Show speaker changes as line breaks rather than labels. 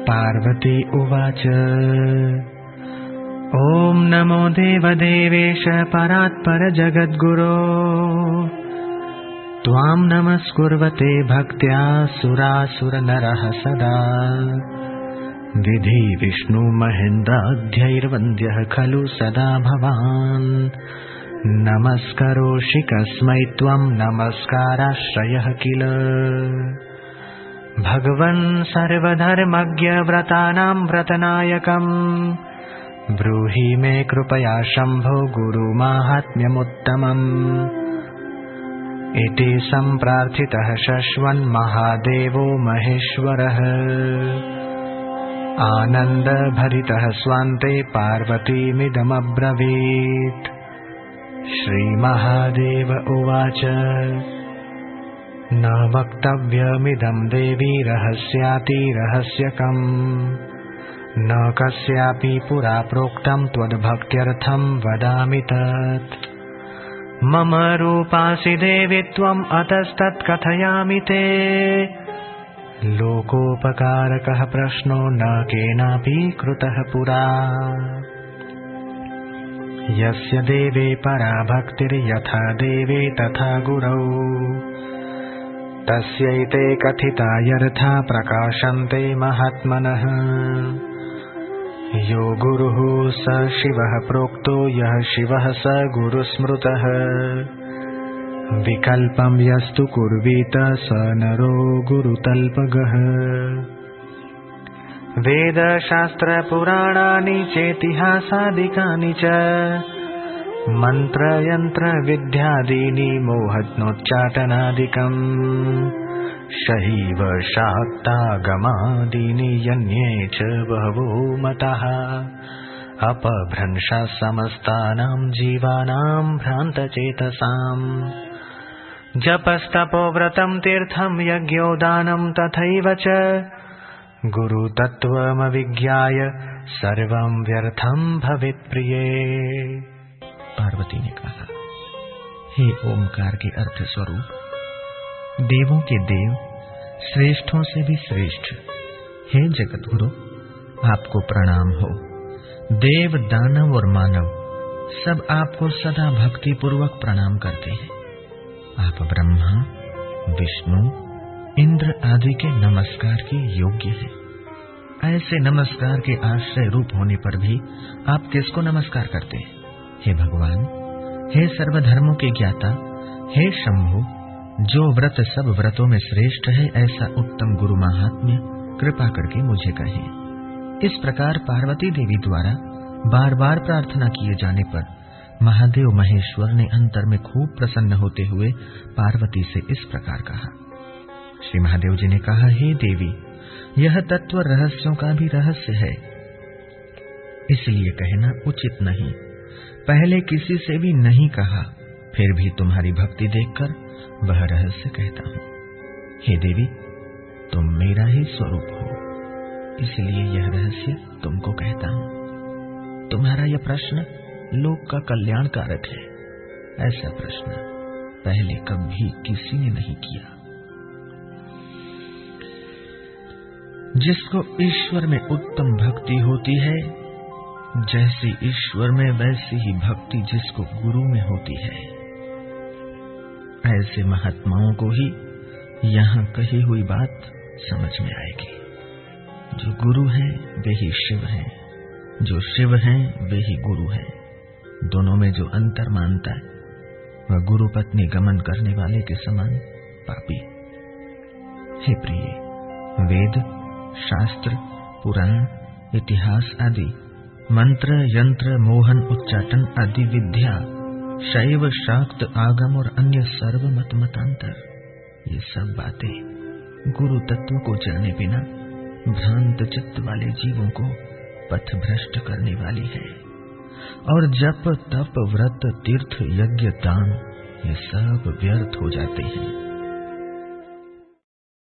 पार्वती उवाच। ॐ नमो देवदेवेश परात्परजगद्गुरो। त्वाम् नमस्कुर्वते भक्त्या सुरासुरनरः सदा। विधि विष्णुमहेन्द्राध्यैर्वन्द्यः खलु सदा भवान्। नमस्करोषि कस्मै त्वम् नमस्काराश्रयः किल भगवन् सर्वधर्मज्ञव्रतानाम् व्रतनायकम्। ब्रूहि मे कृपया शम्भो गुरुमाहात्म्यमुत्तमम् इति सम्प्रार्थितः शश्वन्महादेवो महेश्वरः। आनन्दभरितः स्वान्ते पार्वतीमिदमब्रवीत्। श्रीमहादेव उवाच न वक्तव्यमिदम् देवी रहस्यातिरहस्यकम्। न कस्यापि पुरा प्रोक्तम् त्वद्भक्त्यर्थम् वदामि तत्। मम रूपासि देवि त्वम् अतस्तत्कथयामि ते। लोकोपकारकः प्रश्नो न केनापि कृतः पुरा। यस्य देवे परा भक्तिर्यथा देवे तथा गुरौ तस्यैते कथितायर्था प्रकाशन्ते महात्मनः। यो गुरुः स शिवः प्रोक्तो यः शिवः स गुरुस्मृतः। विकल्पम् यस्तु कुर्वीत स नरो गुरुतल्पगः। वेदशास्त्रपुराणानि चेतिहासादिकानि च मन्त्रयन्त्रविद्यादीनि मोहज्ञोच्चाटनादिकम्। शैव शाक्तागमादीनि यन्ये च बहवो मतः। अपभ्रंशः समस्तानाम् जीवानाम् भ्रान्तचेतसाम्। जपस्तपोव्रतम् तीर्थम् यज्ञोदानम् तथैव च। गुरुतत्त्वमविज्ञाय सर्वम् व्यर्थम् भवेत्प्रिये
हे ओमकार के अर्थ स्वरूप, देवों के देव श्रेष्ठों से भी श्रेष्ठ। हे जगत गुरु आपको प्रणाम हो। देव दानव और मानव, सब आपको सदा भक्ति पूर्वक प्रणाम करते हैं। आप ब्रह्मा, विष्णु, इंद्र आदि के नमस्कार के योग्य हैं। ऐसे नमस्कार के आश्रय रूप होने पर भी आप किसको नमस्कार करते हैं? हे भगवान हे सर्वधर्मों के ज्ञाता, हे शंभु, जो व्रत सब व्रतों में श्रेष्ठ है, ऐसा उत्तम गुरु महात्म्य कृपा करके मुझे कहे। इस प्रकार पार्वती देवी द्वारा बार बार प्रार्थना किए जाने पर महादेव महेश्वर ने अंतर में खूब प्रसन्न होते हुए पार्वती से इस प्रकार कहा। श्री महादेव जी ने कहा, हे देवी, यह तत्व रहस्यों का भी रहस्य है। इसलिए कहना उचित नहीं। पहले किसी से भी नहीं कहा, फिर भी तुम्हारी भक्ति देखकर वह रहस्य कहता हूँ। हे देवी, तुम मेरा ही स्वरूप हो, इसलिए यह रहस्य तुमको कहता हूँ। तुम्हारा यह प्रश्न लोक का कल्याण कारक है, ऐसा प्रश्न पहले कभी किसी ने नहीं किया। जिसको ईश्वर में उत्तम भक्ति होती है जैसी ईश्वर में वैसी ही भक्ति जिसको गुरु में होती है। ऐसे महात्माओं को ही यहाँ कही हुई बात समझ में आएगी। जो गुरु हैं, वे ही शिव हैं। जो शिव हैं, वे ही गुरु हैं। दोनों में जो अंतर मानता है, वह गुरु पत्नी गमन करने वाले के समान पापी। हे प्रिय, वेद, शास्त्र, पुराण, इतिहास आदि मंत्र, यंत्र, मोहन, उच्चाटन आदि विद्या, शैव, शाक्त, आगम और अन्य सर्व मत मतांतर ये सब बातें गुरु तत्व को जाने बिना भ्रांत चित्त वाले जीवों को पथ भ्रष्ट करने वाली है। और जप, तप, व्रत, तीर्थ, यज्ञ, दान, ये सब व्यर्थ हो जाते हैं।